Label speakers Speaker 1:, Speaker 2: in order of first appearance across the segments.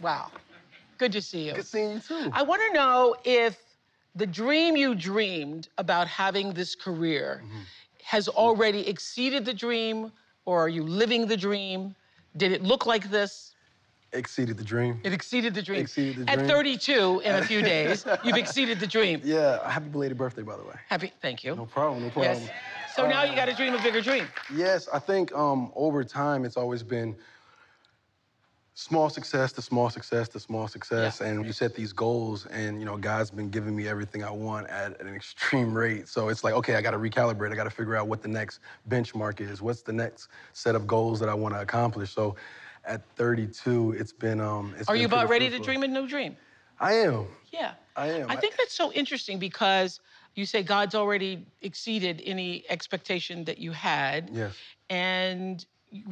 Speaker 1: Wow. Good to see you.
Speaker 2: Good seeing you too.
Speaker 1: I want to know if the dream you dreamed about having this career
Speaker 2: Mm-hmm.
Speaker 1: has already exceeded the dream, or are you living the dream? Did it look like this?
Speaker 2: Exceeded the dream.
Speaker 1: It exceeded the dream.
Speaker 2: Exceeded the dream.
Speaker 1: At 32 in a few days, you've exceeded the dream.
Speaker 2: Yeah, happy belated birthday, by the way.
Speaker 1: Happy, thank you.
Speaker 2: No problem, no problem.
Speaker 1: Yes. So now you got to dream a bigger dream.
Speaker 2: Yes, I think um, over time it's always been small success to small success to small success,
Speaker 1: Yeah.
Speaker 2: and you set these goals, and you know God's been giving me everything I want at an extreme rate. So it's like, okay, I got to recalibrate. I got to figure out what the next benchmark is. What's the next set of goals that I want to accomplish? So at 32, it's been. Um, it's
Speaker 1: Are
Speaker 2: been
Speaker 1: you about ready to dream a new dream?
Speaker 2: I am.
Speaker 1: Yeah.
Speaker 2: I am.
Speaker 1: I think that's so interesting because you say God's already exceeded any expectation that you had.
Speaker 2: Yes.
Speaker 1: And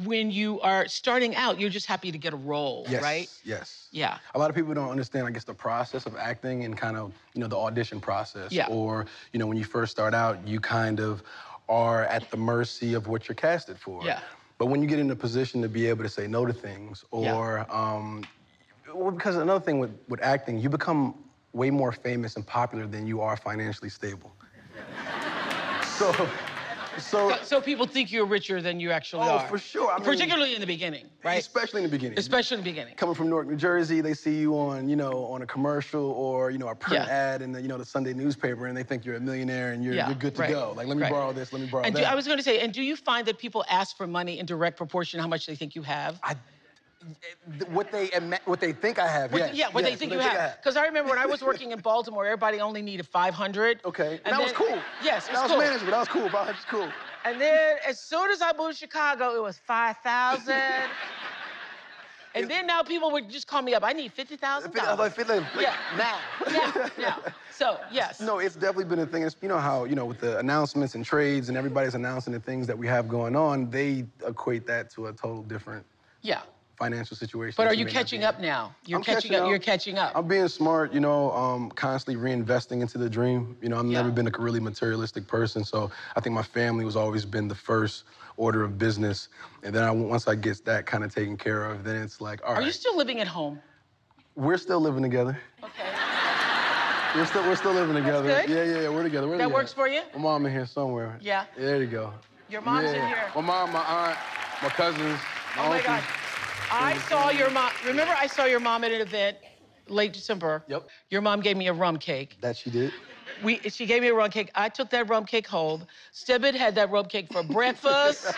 Speaker 1: when you are starting out, you're just happy to get a role,
Speaker 2: Yes.
Speaker 1: right?
Speaker 2: Yes.
Speaker 1: Yeah.
Speaker 2: A lot of people don't understand, I guess, the process of acting and kind of, you know, the audition process.
Speaker 1: Yeah.
Speaker 2: Or, you know, when you first start out, you kind of are at the mercy of what you're casted for.
Speaker 1: Yeah.
Speaker 2: But when you get in a position to be able to say no to things,
Speaker 1: Yeah.
Speaker 2: or, um, well, because another thing with, with acting, you become way more famous and popular than you are financially stable. so, so.
Speaker 1: So, so people think you're richer than you actually
Speaker 2: Oh,
Speaker 1: are.
Speaker 2: for sure. I mean-
Speaker 1: Particularly in the beginning, right?
Speaker 2: Especially in the beginning.
Speaker 1: Especially in the beginning.
Speaker 2: coming from Newark, New Jersey, they see you on, you know, on a commercial or, you know, a print
Speaker 1: Yeah.
Speaker 2: ad in the, you know, the Sunday newspaper, and they think you're a millionaire and you're,
Speaker 1: Yeah,
Speaker 2: you're good to
Speaker 1: right,
Speaker 2: go. Like, let me
Speaker 1: right.
Speaker 2: borrow this, let me borrow
Speaker 1: And
Speaker 2: that.
Speaker 1: do, I was going to say, and do you find that people ask for money in direct proportion to how much they think you have?
Speaker 2: I, what they what they think I have,
Speaker 1: What-
Speaker 2: yes.
Speaker 1: yeah, what they
Speaker 2: yes,
Speaker 1: think you
Speaker 2: I
Speaker 1: have. Because I remember when I was working in Baltimore, everybody only needed 500.
Speaker 2: Okay,
Speaker 1: And
Speaker 2: that was cool.
Speaker 1: Yes, was
Speaker 2: that was
Speaker 1: cool.
Speaker 2: manageable. That was cool. That was cool.
Speaker 1: And then as soon as I moved to Chicago, it was 5,000. and then now people would just call me up. I need $50,000.
Speaker 2: I was like, like,
Speaker 1: Yeah.
Speaker 2: now.
Speaker 1: now, now. So, yes.
Speaker 2: No, it's definitely been a thing. It's, you know how, you know, with the announcements and trades and everybody's announcing the things that we have going on, they equate that to a total different
Speaker 1: Yeah.
Speaker 2: Financial situation.
Speaker 1: But are
Speaker 2: you
Speaker 1: you
Speaker 2: may not
Speaker 1: catching up now? You're
Speaker 2: I'm
Speaker 1: catching, up. You're catching up.
Speaker 2: I'm being smart, you know, um, constantly reinvesting into the dream. You know, I've never been a really materialistic person, so I think my family was always been the first order of business. And then I, once I get that kind of taken care of, then it's like, all
Speaker 1: Are
Speaker 2: right,
Speaker 1: you still living at home?
Speaker 2: we're still living together.
Speaker 1: Okay.
Speaker 2: We're still we're still living together.
Speaker 1: good.
Speaker 2: Yeah, yeah, yeah, we're together. We're
Speaker 1: That works for you?
Speaker 2: My mom in here somewhere.
Speaker 1: Yeah.
Speaker 2: There you go.
Speaker 1: Your mom's in here.
Speaker 2: My mom, my aunt, my cousins, my
Speaker 1: Oh my. God. I saw your mom. Remember, I saw your mom at an event late December.
Speaker 2: Yep.
Speaker 1: Your mom gave me a rum cake.
Speaker 2: That she did.
Speaker 1: We, she gave me a rum cake. I took that rum cake home. Stedman had that rum cake for breakfast.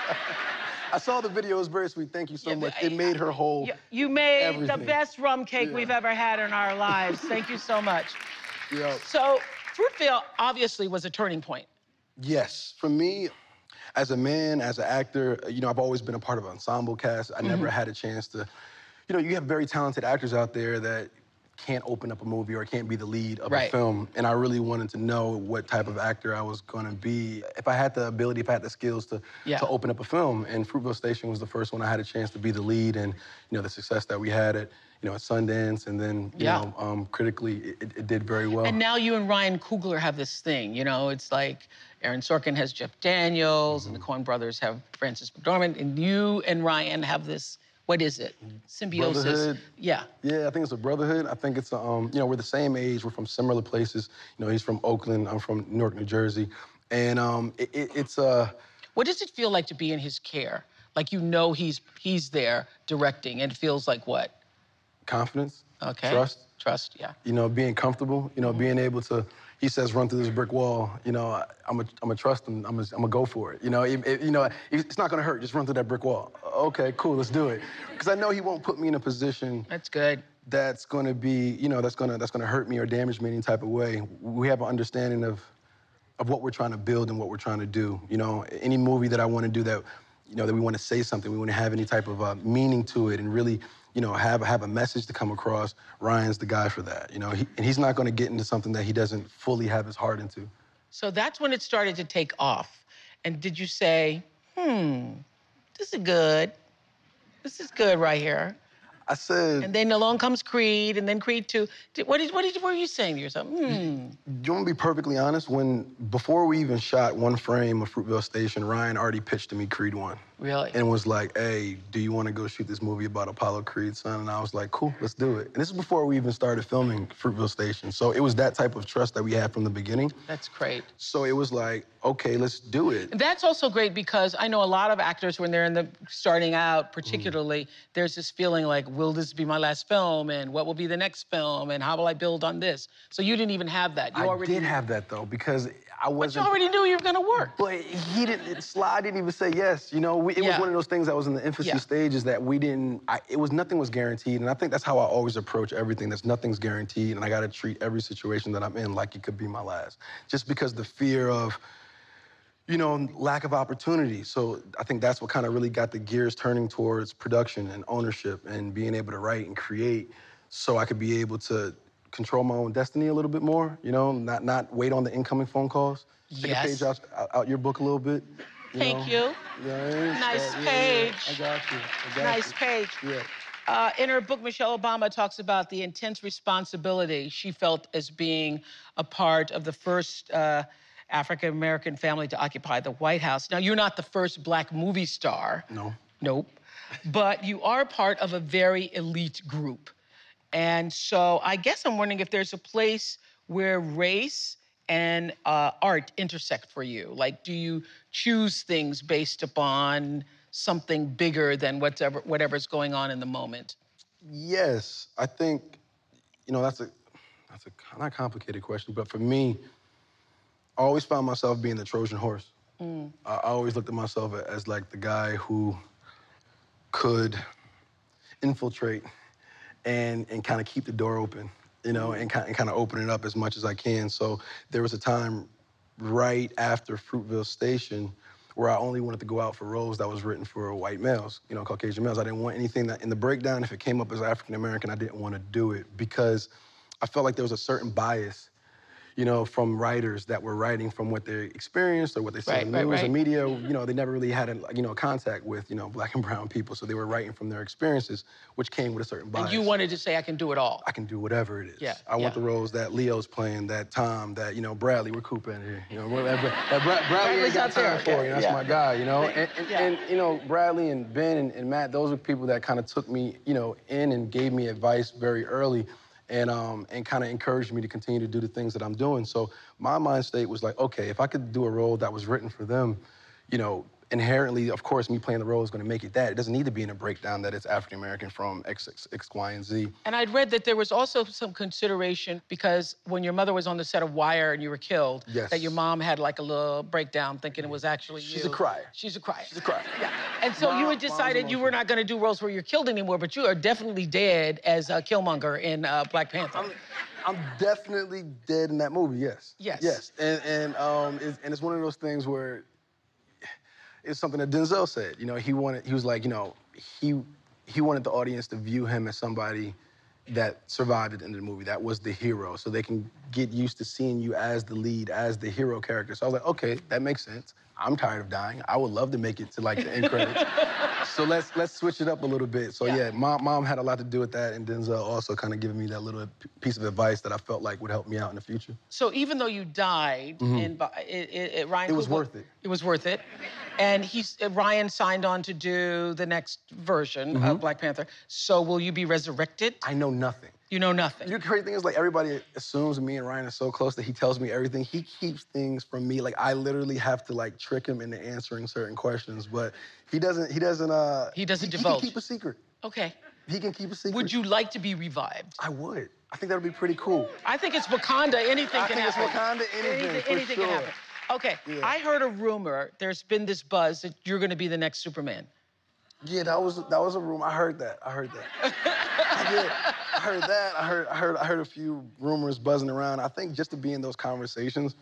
Speaker 2: I saw the video. It was very sweet. Thank you so
Speaker 1: Yeah,
Speaker 2: much. It made her whole.
Speaker 1: You, made the best rum cake
Speaker 2: Yeah.
Speaker 1: we've ever had in our lives. Thank you so much.
Speaker 2: Yeah.
Speaker 1: So, Fruitvale obviously was a turning point.
Speaker 2: Yes, for me, as a man, as an actor, you know, I've always been a part of an ensemble cast. I never mm-hmm. had a chance to, you know, you have very talented actors out there that can't open up a movie or can't be the lead of
Speaker 1: Right.
Speaker 2: a film. And I really wanted to know what type of actor I was going to be. If I had the ability, if I had the skills to,
Speaker 1: Yeah.
Speaker 2: to open up a film. And Fruitvale Station was the first one I had a chance to be the lead. And, you know, the success that we had at, you know, at Sundance and then, you
Speaker 1: Yeah.
Speaker 2: know, um, critically, it, it did very well.
Speaker 1: And now you and Ryan Coogler have this thing, you know, it's like Aaron Sorkin has Jeff Daniels and the Coen brothers have Frances McDormand, and you and Ryan have this, what is it? Symbiosis.
Speaker 2: Brotherhood.
Speaker 1: Yeah.
Speaker 2: Yeah, I think it's a brotherhood. I think it's a, um, you know, we're the same age. We're from similar places. You know, he's from Oakland. I'm from Newark, New Jersey, and um, it, it, it's uh,
Speaker 1: What does it feel like to be in his care? Like you know he's he's there directing and it feels like what?
Speaker 2: Confidence,
Speaker 1: Okay.
Speaker 2: trust.
Speaker 1: Trust, yeah.
Speaker 2: You know, being comfortable. You know, being able to. He says, "Run through this brick wall." You know, I, I'm a, I'm a trust him. I'm a, I'm a go for it. You know, it, it- you know, it's not gonna hurt. Just run through that brick wall. Okay, cool. Let's do it. Because I know he won't put me in a position
Speaker 1: That's good.
Speaker 2: that's going to be, you know, that's going to that's going to hurt me or damage me in any type of way. We have an understanding of of what we're trying to build and what we're trying to do. You know, any movie that I want to do that, you know, that we want to say something, we want to have any type of uh, meaning to it, and really, you know, have have a message to come across. Ryan's the guy for that. You know, he, and he's not going to get into something that he doesn't fully have his heart into.
Speaker 1: So that's when it started to take off. And did you say, hmm, this is good. This is good right here.
Speaker 2: I said,
Speaker 1: And then along comes Creed, and then Creed 2. What, did, what, did, what were you saying to yourself? Hmm.
Speaker 2: Do you want to be perfectly honest? When before we even shot one frame of Fruitvale Station, Ryan already pitched to me Creed One.
Speaker 1: Really?
Speaker 2: And was like, "Hey, do you want to go shoot this movie about Apollo Creed's son?" And I was like, "Cool, let's do it." And this is before we even started filming Fruitvale Station, so it was that type of trust that we had from the beginning.
Speaker 1: That's great.
Speaker 2: So it was like, "Okay, let's do it."
Speaker 1: That's also great because I know a lot of actors when they're in the starting out, particularly, there's this feeling like, will this be my last film? And what will be the next film? And how will I build on this? So you didn't even have that. You
Speaker 2: I
Speaker 1: already
Speaker 2: did have that though because I wasn't.
Speaker 1: But you already knew you were gonna work.
Speaker 2: But he didn't. Sly didn't even say yes. You know, we, it
Speaker 1: Yeah.
Speaker 2: was one of those things that was in the infancy
Speaker 1: Yeah.
Speaker 2: stages that we didn't. I, it was nothing was guaranteed, and I think that's how I always approach everything. That's nothing's guaranteed, and I got to treat every situation that I'm in like it could be my last, just because the fear of. You know, lack of opportunity. So I think that's what kind of really got the gears turning towards production and ownership and being able to write and create so I could be able to control my own destiny a little bit more, you know, not not wait on the incoming phone calls. Take
Speaker 1: Yes.
Speaker 2: a page out, out, your book a little bit. you
Speaker 1: Thank
Speaker 2: know?
Speaker 1: you.
Speaker 2: You know what I mean?
Speaker 1: Nice
Speaker 2: yeah, yeah,
Speaker 1: page.
Speaker 2: I got you. I got
Speaker 1: Nice
Speaker 2: you.
Speaker 1: page.
Speaker 2: Yeah.
Speaker 1: Uh, in her book, Michelle Obama talks about the intense responsibility she felt as being a part of the first uh, African American family to occupy the White House. Now, you're not the first black movie star.
Speaker 2: No.
Speaker 1: Nope. But you are part of a very elite group. And so I guess I'm wondering if there's a place where race and uh, art intersect for you. Like, do you choose things based upon something bigger than whatever whatever's going on in the moment?
Speaker 2: Yes, I think, you know, that's a that's a not a complicated question, but for me, I always found myself being the Trojan horse. I, I always looked at myself as like the guy who could infiltrate and and kind of keep the door open, you know, mm. and kind and kind of open it up as much as I can. So there was a time right after Fruitvale Station where I only wanted to go out for roles that was written for white males, you know, Caucasian males. I didn't want anything that in the breakdown, if it came up as African American, I didn't want to do it because I felt like there was a certain bias, you know, from writers that were writing from what they experienced or what they saw in the news
Speaker 1: right.
Speaker 2: and media. You mm-hmm. know, they never really had, a, you know, contact with, you know, black and brown people, so they were writing from their experiences, which came with a certain bias.
Speaker 1: And you wanted to say, I can do it all.
Speaker 2: I can do whatever it is.
Speaker 1: Yeah,
Speaker 2: I want the roles that Leo's playing, that Tom, that you know Bradley. We're Cooper in here. You know, that, that Bra- Bradley
Speaker 1: Bradley's
Speaker 2: ain't got
Speaker 1: there,
Speaker 2: time for
Speaker 1: yeah,
Speaker 2: you. That's
Speaker 1: yeah.
Speaker 2: my guy. You know, and, and,
Speaker 1: Yeah.
Speaker 2: and, you know Bradley and Ben and, and Matt. Those are people that kind of took me, you know, in and gave me advice very early. And, um, and kind of encouraged me to continue to do the things that I'm doing. So my mind state was like, okay, if I could do a role that was written for them, you know, inherently, of course, me playing the role is going to make it that. It doesn't need to be in a breakdown that it's African American from X, X, X, Y, and Z.
Speaker 1: And I'd read that there was also some consideration because when your mother was on the set of Wire and you were killed,
Speaker 2: Yes.
Speaker 1: that your mom had like a little breakdown thinking it was actually you.
Speaker 2: She's a crier.
Speaker 1: She's a crier.
Speaker 2: She's a crier.
Speaker 1: Yeah. And so you had decided you were not going to do roles where you're killed anymore, but you are definitely dead as uh, Killmonger in uh, Black Panther.
Speaker 2: I'm, I'm definitely dead in that movie. Yes.
Speaker 1: Yes.
Speaker 2: Yes. And and um it's, and it's one of those things where it's something that Denzel said. You know, he wanted he was like, you know, he he wanted the audience to view him as somebody, that survived at the end of the movie. That was the hero. So they can get used to seeing you as the lead, as the hero character. So I was like, okay, that makes sense. I'm tired of dying. I would love to make it to like the end credits. so let's let's switch it up a little bit. So
Speaker 1: Yeah.
Speaker 2: yeah, mom, mom had a lot to do with that, and Denzel also kind of giving me that little piece of advice that I felt like would help me out in the future.
Speaker 1: So even though you died, in, Bo- it, it, it, Ryan,
Speaker 2: Mm-hmm. It was worth it.
Speaker 1: It was worth it, and he's uh, Ryan signed on to do the next version
Speaker 2: Mm-hmm.
Speaker 1: of Black Panther. So will you be resurrected?
Speaker 2: I know nothing.
Speaker 1: You know nothing.
Speaker 2: The crazy thing is, like, everybody assumes me and Ryan are so close that he tells me everything. He keeps things from me. Like, I literally have to like trick him into answering certain questions, but he doesn't. He doesn't. Uh,
Speaker 1: He doesn't divulge.
Speaker 2: He can keep a secret.
Speaker 1: okay.
Speaker 2: He can keep a secret.
Speaker 1: Would you like to be revived?
Speaker 2: I would. I think that would be pretty cool.
Speaker 1: I think it's Wakanda. Anything
Speaker 2: I
Speaker 1: can
Speaker 2: think it's
Speaker 1: happen.
Speaker 2: Wakanda, anything, for
Speaker 1: anything can happen. Okay.
Speaker 2: Yeah.
Speaker 1: I heard a rumor. There's been this buzz that you're going to be the next Superman.
Speaker 2: Yeah, that was that was a rumor. I heard that. I heard that. I did. I heard that. I heard. I heard. I heard a few rumors buzzing around. I think just to be in those conversations,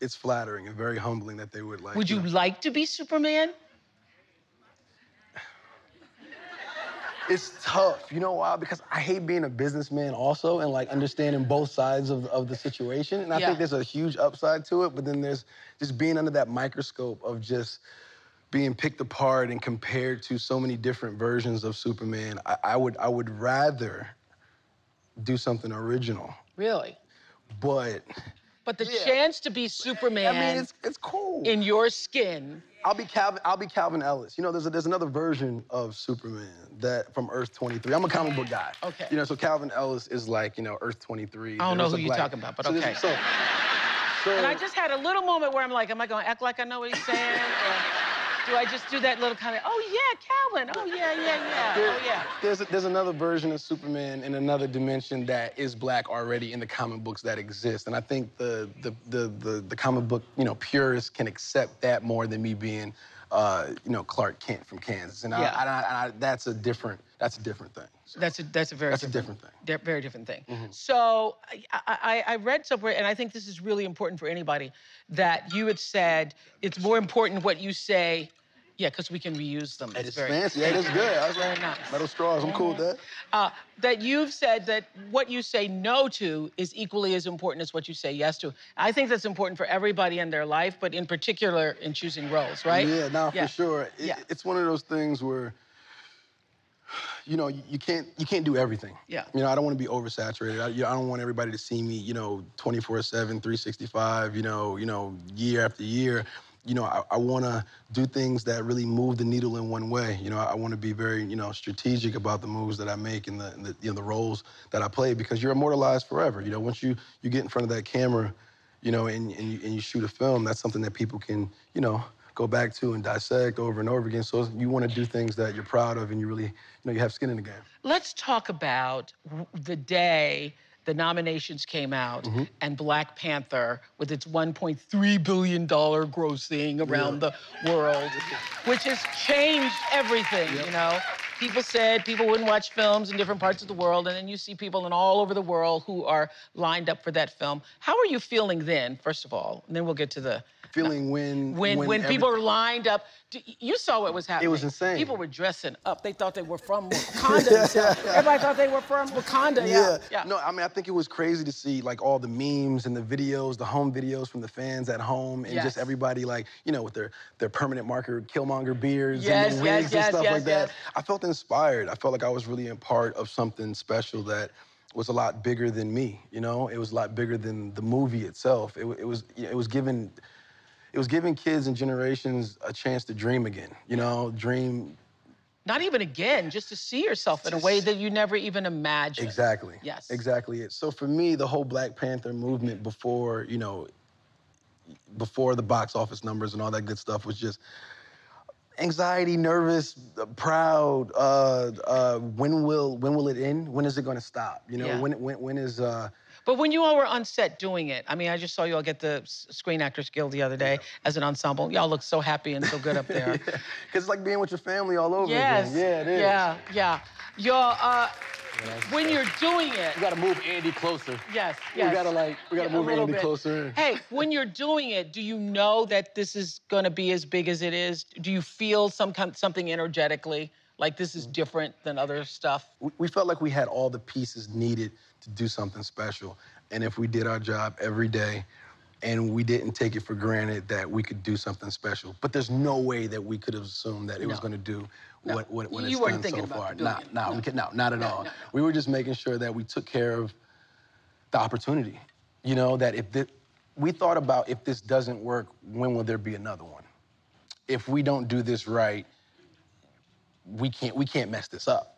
Speaker 2: it's flattering and very humbling that they would like.
Speaker 1: Would you
Speaker 2: know-
Speaker 1: like to be Superman?
Speaker 2: It's tough. You know why? Because I hate being a businessman also and like understanding both sides of, of the situation. And I
Speaker 1: Yeah.
Speaker 2: think there's a huge upside to it, but then there's just being under that microscope of just being picked apart and compared to so many different versions of Superman. I, I would I would rather do something original.
Speaker 1: Really?
Speaker 2: But
Speaker 1: But the
Speaker 2: Yeah.
Speaker 1: chance to be Superman I
Speaker 2: mean it's it's cool.
Speaker 1: in your skin.
Speaker 2: I'll be Calvin. I'll be Calvin Ellis. You know, there's a, there's another version of Superman that from Earth 23. I'm a comic book guy.
Speaker 1: Okay.
Speaker 2: You know, so Calvin Ellis is like you know Earth 23.
Speaker 1: I don't know who you're talking about, but
Speaker 2: so
Speaker 1: okay.
Speaker 2: So, so
Speaker 1: And I just had a little moment where I'm like, am I going to act like I know what he's saying? do I just do that little kind of, oh yeah, Calvin. Oh yeah, yeah, yeah.
Speaker 2: there-
Speaker 1: Oh yeah.
Speaker 2: There's there's another version of Superman in another dimension that is black already in the comic books that exist, and I think the the the the, the comic book you know purists can accept that more than me being. Uh, you know Clark Kent from Kansas, and,
Speaker 1: Yeah.
Speaker 2: I, and, I, and I, that's a different that's a different thing. So-
Speaker 1: That's a that's a very
Speaker 2: That's a different thing.
Speaker 1: di- very different thing. So I, I, I read somewhere, and I think this is really important for anybody, that you had said it's more important what you say. Yeah, because we can reuse them.
Speaker 2: It is
Speaker 1: very-
Speaker 2: fancy. Yeah, is good. I was
Speaker 1: Very
Speaker 2: like,
Speaker 1: nice.
Speaker 2: metal straws. I'm cool with that.
Speaker 1: Uh, that you've said that what you say no to is equally as important as what you say yes to. I think that's important for everybody in their life, but in particular in choosing roles, right?
Speaker 2: Yeah, no,
Speaker 1: Yeah.
Speaker 2: for sure. It,
Speaker 1: Yeah.
Speaker 2: It's one of those things where, you know, you, can't you can't do everything.
Speaker 1: Yeah.
Speaker 2: You know, I don't want to be oversaturated. I, you know, I don't want everybody to see me, you know, 24/7, 365. You know, you know, year after year. You know, I, I want to do things that really move the needle in one way. You know, I, want to be very, you know, strategic about the moves that I make and the, and the you know the roles that I play because you're immortalized forever. You know, once you you get in front of that camera, you know, and, and, you, and you shoot a film, that's something that people can, you know, go back to and dissect over and over again. So you want to do things that you're proud of and you really, you know, you have skin in the game.
Speaker 1: Let's talk about the day the nominations came out
Speaker 2: Mm-hmm.
Speaker 1: and Black Panther, with its $1.3 billion grossing around the world, which has changed everything, you know? People said people wouldn't watch films in different parts of the world, and then you see people in all over the world who are lined up for that film. How are you feeling then, first of all? And then we'll get to the
Speaker 2: Feeling when
Speaker 1: when when, people were lined up. You saw what was happening.
Speaker 2: It was insane.
Speaker 1: People were dressing up. They thought they were from Wakanda. Everybody thought they were from Wakanda. Yeah. yeah.
Speaker 2: No, I mean, I think it was crazy to see like all the memes and the videos, the home videos from the fans at home, and
Speaker 1: Yes.
Speaker 2: just everybody like, you know, with their their permanent marker Killmonger beards
Speaker 1: Yes,
Speaker 2: and the wigs
Speaker 1: yes,
Speaker 2: and stuff like that. I felt inspired. I felt like I was really a part of something special that was a lot bigger than me. You know, it was a lot bigger than the movie itself. It, it was it was given. It was giving kids and generations a chance to dream again. You know, dream
Speaker 1: Not even again, just to see yourself in a way that you never even imagined.
Speaker 2: Exactly.
Speaker 1: Yes.
Speaker 2: Exactly it. So for me, the whole Black Panther movement before, you know, before the box office numbers and all that good stuff was just anxiety, nervous, uh, proud. Uh, uh, when will when will it end? When is it going to stop? You know,
Speaker 1: Yeah.
Speaker 2: when when when is uh,
Speaker 1: But when you all were on set doing it, I mean, I just saw you all get the Screen Actors Guild the other day as an ensemble. Y'all look so happy and so good up there.
Speaker 2: Because it's like being with your family all over
Speaker 1: yes.
Speaker 2: again. Yeah, it is.
Speaker 1: Yeah, yeah. You're, uh, when you're doing it.
Speaker 2: We gotta move Andy closer.
Speaker 1: Yes, yes.
Speaker 2: We gotta like we gotta
Speaker 1: Yeah, a
Speaker 2: move
Speaker 1: little
Speaker 2: Andy
Speaker 1: bit.
Speaker 2: closer.
Speaker 1: Hey, when you're doing it, do you know that this is going to be as big as it is? Do you feel some kind, something energetically Like this is different than other stuff?
Speaker 2: We, we felt like we had all the pieces needed to do something special. And if we did our job every day and we didn't take it for granted that we could do something special, but there's no way that we could have assumed that it was going to do
Speaker 1: No.
Speaker 2: what, what, what
Speaker 1: You
Speaker 2: it's
Speaker 1: weren't
Speaker 2: done
Speaker 1: thinking
Speaker 2: so
Speaker 1: about
Speaker 2: far.
Speaker 1: it.
Speaker 2: nah,
Speaker 1: No.
Speaker 2: we could, no, not at
Speaker 1: No,
Speaker 2: all.
Speaker 1: no.
Speaker 2: We were just making sure that we took care of the opportunity. You know, that if this, we thought about if this doesn't work, when will there be another one? If we don't do this right, we can't we can't mess this up.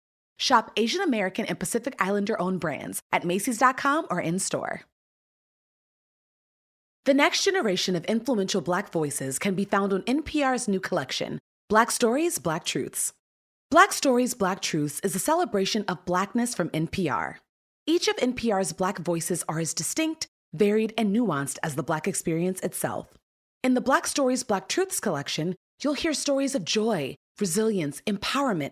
Speaker 3: Shop Asian American and Pacific Islander owned brands at Macy's.com or in store. The next generation of influential Black voices can be found on NPR's new collection, Black Stories, Black Truths. Black Stories, Black Truths is a celebration of Blackness from NPR. Each of NPR's Black voices are as distinct, varied, and nuanced as the Black experience itself. In the Black Stories, Black Truths collection, you'll hear stories of joy, resilience, empowerment,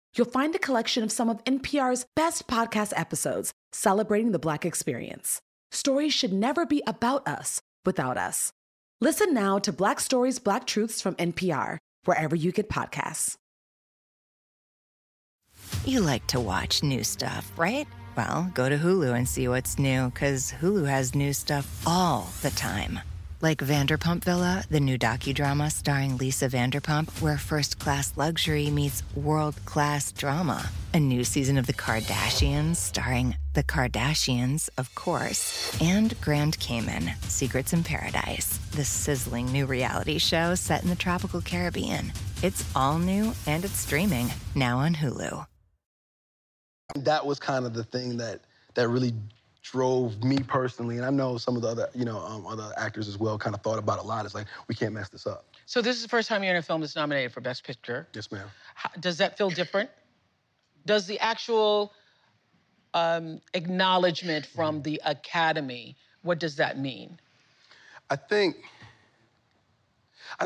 Speaker 3: you'll find a collection of some of NPR's best podcast episodes celebrating the Black experience. Stories should never be about us without us. Listen now to Black Stories, Black Truths from NPR, wherever you get podcasts.
Speaker 4: You like to watch new stuff, right? Well, go to Hulu and see what's new, because Hulu has new stuff all the time. Like Vanderpump Villa, the new docudrama starring Lisa Vanderpump, where first class luxury meets world class drama. A new season of The Kardashians starring The Kardashians, of course, and Grand Cayman, Secrets in Paradise, the sizzling new reality show set in the tropical Caribbean. It's all new and it's streaming now on Hulu.
Speaker 2: that was kind of the thing that that really drove me personally, and I know some of the other you know um, other actors as well kind of thought about a lot. It's like we can't mess this up.
Speaker 1: So this is the first time you're in a film that's nominated for Best Picture.
Speaker 2: Yes, ma'am.
Speaker 1: Does that feel different? Does the actual um, acknowledgement from the Academy, what does that mean?
Speaker 2: I think,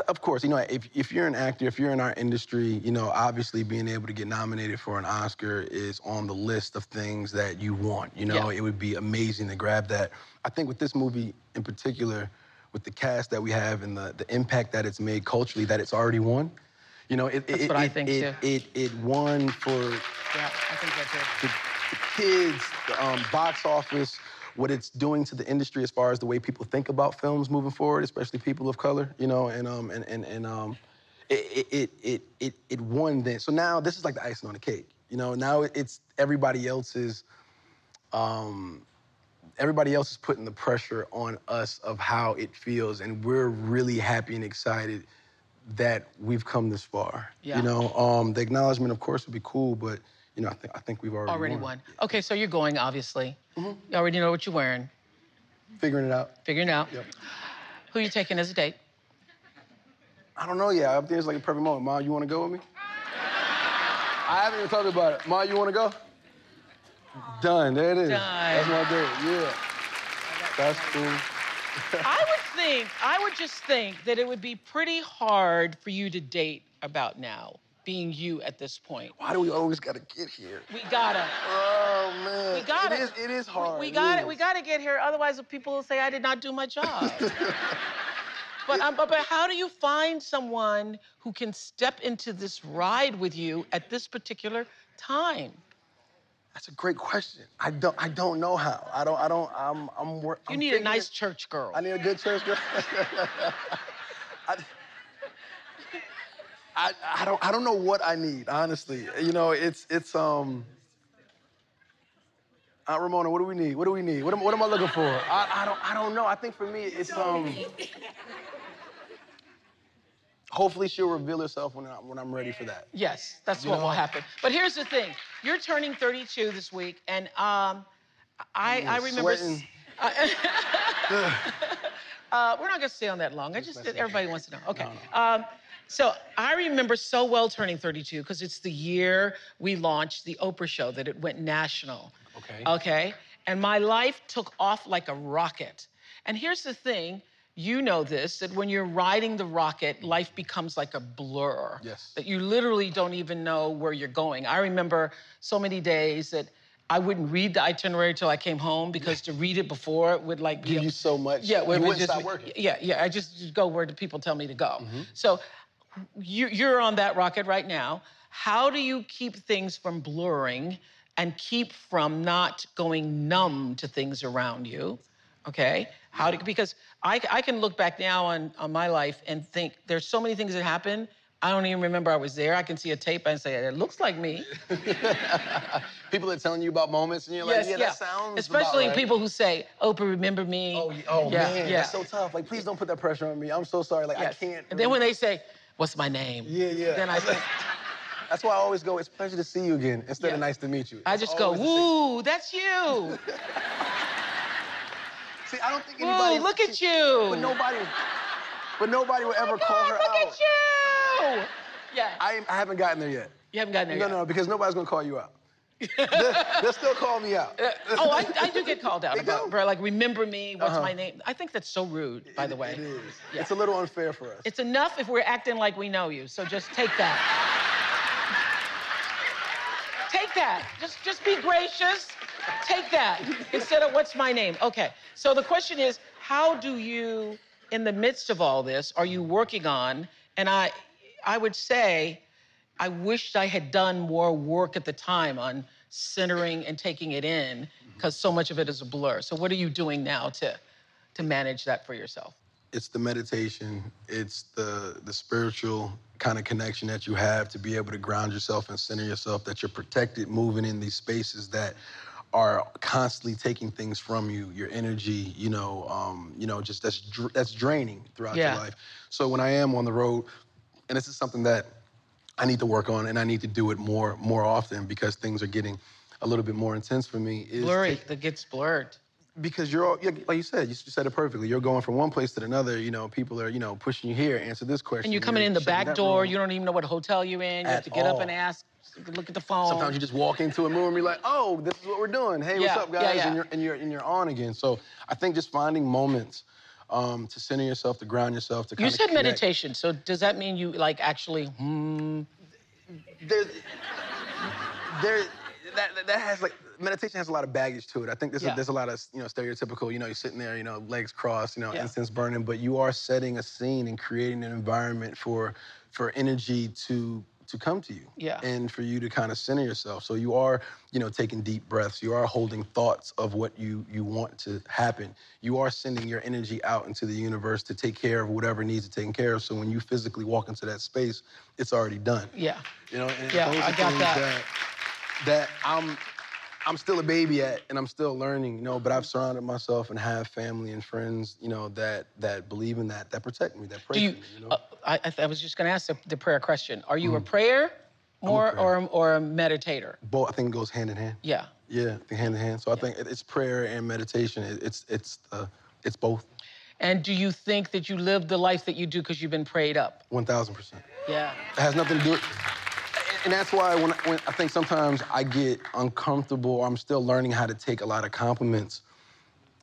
Speaker 2: of course, you know, if, if you're an actor, if you're in our industry, you know, obviously being able to get nominated for an Oscar is on the list of things that you want. You know,
Speaker 1: Yeah.
Speaker 2: it would be amazing to grab that. I think with this movie in particular, with the cast that we have and the, the impact that it's made culturally, that it's already won. You know, it,
Speaker 1: That's
Speaker 2: it,
Speaker 1: what I
Speaker 2: it,
Speaker 1: think,
Speaker 2: it,
Speaker 1: too.
Speaker 2: It, it won for
Speaker 1: Yeah, I think that's it.
Speaker 2: the, the kids, the um, box office, what it's doing to the industry as far as the way people think about films moving forward, especially people of color, you know, and um and and, and um it it, it it it won then. So now this is like the icing on the cake. You know, now it's everybody else's um everybody else is putting the pressure on us of how it feels and we're really happy and excited that we've come this far.
Speaker 1: Yeah.
Speaker 2: You know, um the acknowledgement of course would be cool, but you know, I think I think we've already,
Speaker 1: Already
Speaker 2: won.
Speaker 1: Okay, so you're going, obviously. Mm-hmm. You already know what you're wearing.
Speaker 2: Figuring it out.
Speaker 1: Figuring it out.
Speaker 2: Yep.
Speaker 1: Who you taking as a date?
Speaker 2: I don't know yet. I think it's like a perfect moment. Ma, you want to go with me? I haven't even talked about it. Ma, you want to go? Done. There it is.
Speaker 1: Done.
Speaker 2: That's my date. Yeah. That's cool.
Speaker 1: I would think, I would just think that it would be pretty hard for you to date about now, being you at this point.
Speaker 2: Why do we always got to get here?
Speaker 1: We gotta.
Speaker 2: Oh man.
Speaker 1: We got
Speaker 2: It is. It is hard.
Speaker 1: We, we got it. We got to get here. Otherwise, people will say I did not do my job. but, um, but how do you find someone who can step into this ride with you at this particular time?
Speaker 2: That's a great question. I don't. I don't know how. I don't. I don't. I'm. I'm. wor-
Speaker 1: You
Speaker 2: I'm
Speaker 1: need a nice church girl.
Speaker 2: I need a good church girl. I, I, I don't I don't know what I need, honestly. You know, it's it's um Aunt Ramona, what do we need? What do we need? What am, what am I looking for? I, I don't I don't know. I think for me it's um. Hopefully she'll reveal herself when I, when I'm ready for that.
Speaker 1: Yes, that's
Speaker 2: You
Speaker 1: what
Speaker 2: know?
Speaker 1: will happen. But here's the thing: you're turning 32 this week, and um, I I remember.
Speaker 2: Sweating.
Speaker 1: Uh, we're not going to stay on that long. I just everybody wants to know. Okay. Um, so I remember so well turning 32 because it's the year we launched the Oprah show that it went national.
Speaker 2: Okay.
Speaker 1: Okay. And my life took off like a rocket. And here's the thing. You know this that when you're riding the rocket, life becomes like a blur.
Speaker 2: Yes.
Speaker 1: That you literally don't even know where you're going. I remember so many days that I wouldn't read the itinerary till I came home because to read it before it would like
Speaker 2: Give
Speaker 1: a-
Speaker 2: you so much.
Speaker 1: yeah,
Speaker 2: you
Speaker 1: it would
Speaker 2: wouldn't
Speaker 1: just
Speaker 2: stop working.
Speaker 1: Yeah, yeah. I just go where the people tell me to go. Mm-hmm. So you, you're on that rocket right now. How do you keep things from blurring and keep from not going numb to things around you? Okay. How do because I, I can look back now on, on my life and think there's so many things that happen. I don't even remember I was there. I can see a tape and say it looks like me.
Speaker 2: People are telling you about moments, and you're like, yeah, that sounds.
Speaker 1: Especially
Speaker 2: about right.
Speaker 1: people who say, "Oprah, remember me."
Speaker 2: Oh, oh
Speaker 1: yeah,
Speaker 2: man,
Speaker 1: yeah.
Speaker 2: that's so tough. Like, please don't put that pressure on me. I'm so sorry. Like,
Speaker 1: Yes.
Speaker 2: I can't.
Speaker 1: And then when they say, "What's my name?"
Speaker 2: Yeah, yeah.
Speaker 1: Then I think,
Speaker 2: That's why I always go. It's a pleasure to see you again instead
Speaker 1: Yeah.
Speaker 2: of nice to meet you.
Speaker 1: I just go, "Woo, that's you!
Speaker 2: See, I don't think anybody.
Speaker 1: Woo, look at you!
Speaker 2: But nobody. But nobody will ever call her
Speaker 1: look
Speaker 2: out.
Speaker 1: Look at you! Yeah,
Speaker 2: I, I haven't gotten there yet.
Speaker 1: you haven't gotten there
Speaker 2: No,
Speaker 1: yet.
Speaker 2: no, because nobody's gonna call you out. They'll, they'll still call me out.
Speaker 1: Oh, I, I do get called out about, for like, remember me? What's
Speaker 2: Uh-huh.
Speaker 1: my name? I think that's so rude, by the way.
Speaker 2: It is.
Speaker 1: Yeah.
Speaker 2: It's a little unfair for us.
Speaker 1: It's enough if we're acting like we know you. So just take that. take that. Just just be gracious. Take that instead of what's my name. Okay. So the question is, how do you, in the midst of all this, are you working on? And I, I would say, I wished I had done more work at the time on centering and taking it in, because so much of it is a blur. So what are you doing now to, to manage that for yourself?
Speaker 2: it's the meditation, it's the the spiritual kind of connection that you have to be able to ground yourself and center yourself, that you're protected moving in these spaces that are constantly taking things from you, your energy, you know, um, you know, just that's dr- that's draining throughout
Speaker 1: Yeah.
Speaker 2: your life. So when I am on the road, and this is something that I need to work on, and I need to do it more more often because things are getting a little bit more intense for me. Is
Speaker 1: Blurry, that gets blurred.
Speaker 2: because you're all, yeah, like you said, you said it perfectly. You're going from one place to another. You know, people are, you know, pushing you here, answer this question.
Speaker 1: And you're coming in the back door. You don't even know what hotel you're in. You have to get up and ask, look at the phone.
Speaker 2: Sometimes you just walk into a room, you're like, oh, this is what we're doing. Hey,
Speaker 1: Yeah,
Speaker 2: what's up, guys?
Speaker 1: yeah, yeah.
Speaker 2: And you're and you're and you're on again. So I think just finding moments um, to center yourself, to ground yourself, to
Speaker 1: you said meditation. So does that mean you like actually? Hmm.
Speaker 2: There, there, that, that- that has like meditation has a lot of baggage to it. I think there's
Speaker 1: Yeah.
Speaker 2: a, there's a lot of you know stereotypical. You know, you're sitting there, you know, legs crossed, you know,
Speaker 1: Yeah.
Speaker 2: incense burning, but you are setting a scene and creating an environment for for energy to to come to you.
Speaker 1: Yeah.
Speaker 2: And for you to kind of center yourself. So you are, you know, taking deep breaths. You are holding thoughts of what you you want to happen. You are sending your energy out into the universe to take care of whatever needs to take care of. So when you physically walk into that space, it's already done.
Speaker 1: Yeah.
Speaker 2: You know, and
Speaker 1: Yeah, I got
Speaker 2: things
Speaker 1: that.
Speaker 2: that I'm I'm still a baby at and I'm still learning, you know, but I've surrounded myself and have family and friends, you know, that that believe in that, that protect me, that pray
Speaker 1: Do you?
Speaker 2: for me, you know.
Speaker 1: uh, I, I- was just going to ask the, the prayer question. Are you a prayer more
Speaker 2: Mm. prayer.
Speaker 1: or or a meditator?
Speaker 2: Both I think it goes hand in hand.
Speaker 1: Yeah.
Speaker 2: Yeah, hand in hand. So I think it's prayer and meditation. It- It's it's uh, it's both.
Speaker 1: And do you think that you live the life that you do because you've been prayed up?
Speaker 2: One thousand percent.
Speaker 1: Yeah.
Speaker 2: It has nothing to do with. And that's why when, when I think sometimes I get uncomfortable, or I'm still learning how to take a lot of compliments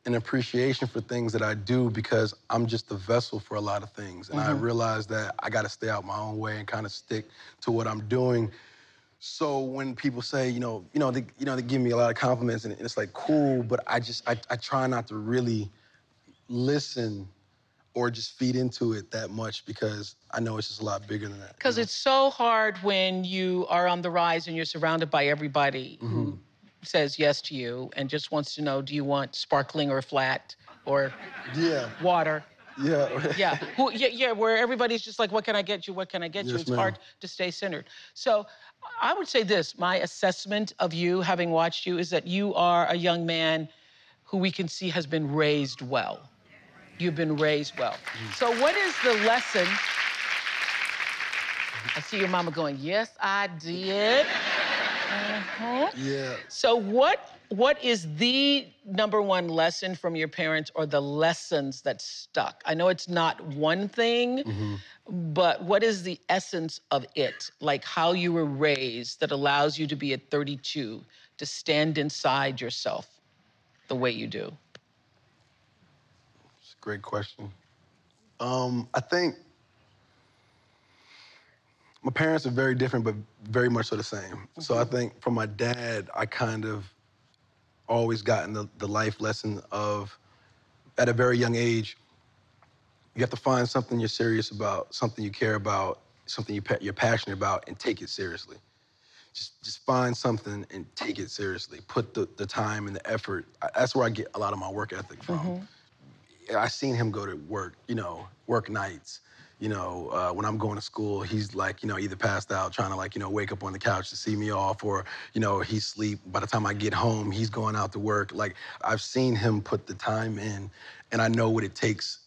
Speaker 2: and appreciation for things that I do because I'm just a vessel for a lot of things. And I mm-hmm. realize that I got to stay out my own way and kind of stick to what I'm doing. So when people say, you know, you know, they, you know, they give me a lot of compliments and it's like cool, but I just I, I try not to really listen or just feed into it that much because I know it's just a lot bigger than that.
Speaker 1: Because it's so hard when you are on the rise and you're surrounded by everybody who mm-hmm. says yes to you and just wants to know do you want sparkling or flat or
Speaker 2: Yeah,
Speaker 1: water?
Speaker 2: yeah.
Speaker 1: Yeah, who, yeah, yeah, where everybody's just like, what can I get you? What can I get you? It's
Speaker 2: ma'am.
Speaker 1: hard to stay centered. So I would say this my assessment of you, having watched you, is that you are a young man who we can see has been raised well. You've been raised well. So, what is the lesson? I see your mama going, Yes, I did. Mhm.
Speaker 2: Yeah.
Speaker 1: So, what what is the number one lesson from your parents or the lessons that stuck? I know it's not one thing, but what is the essence of it? Like how you were raised that allows you to be at 32 to stand inside yourself the way you do?
Speaker 2: Great question. Um, I think my parents are very different, but very much so the same. So I think from my dad, I kind of always gotten the, the life lesson of, at a very young age, you have to find something you're serious about, something you care about, something you pa- you're passionate about, and take it seriously. Just, just find something and take it seriously. Put the, the time and the effort. I- That's where I get a lot of my work ethic from. I seen him go to work, you know, work nights. You know, uh, when I'm going to school, he's like, you know, either passed out, trying to like, you know, wake up on the couch to see me off, or, you know, he's sleep. By the time I get home, he's going out to work. Like, I've seen him put the time in, and I know what it takes.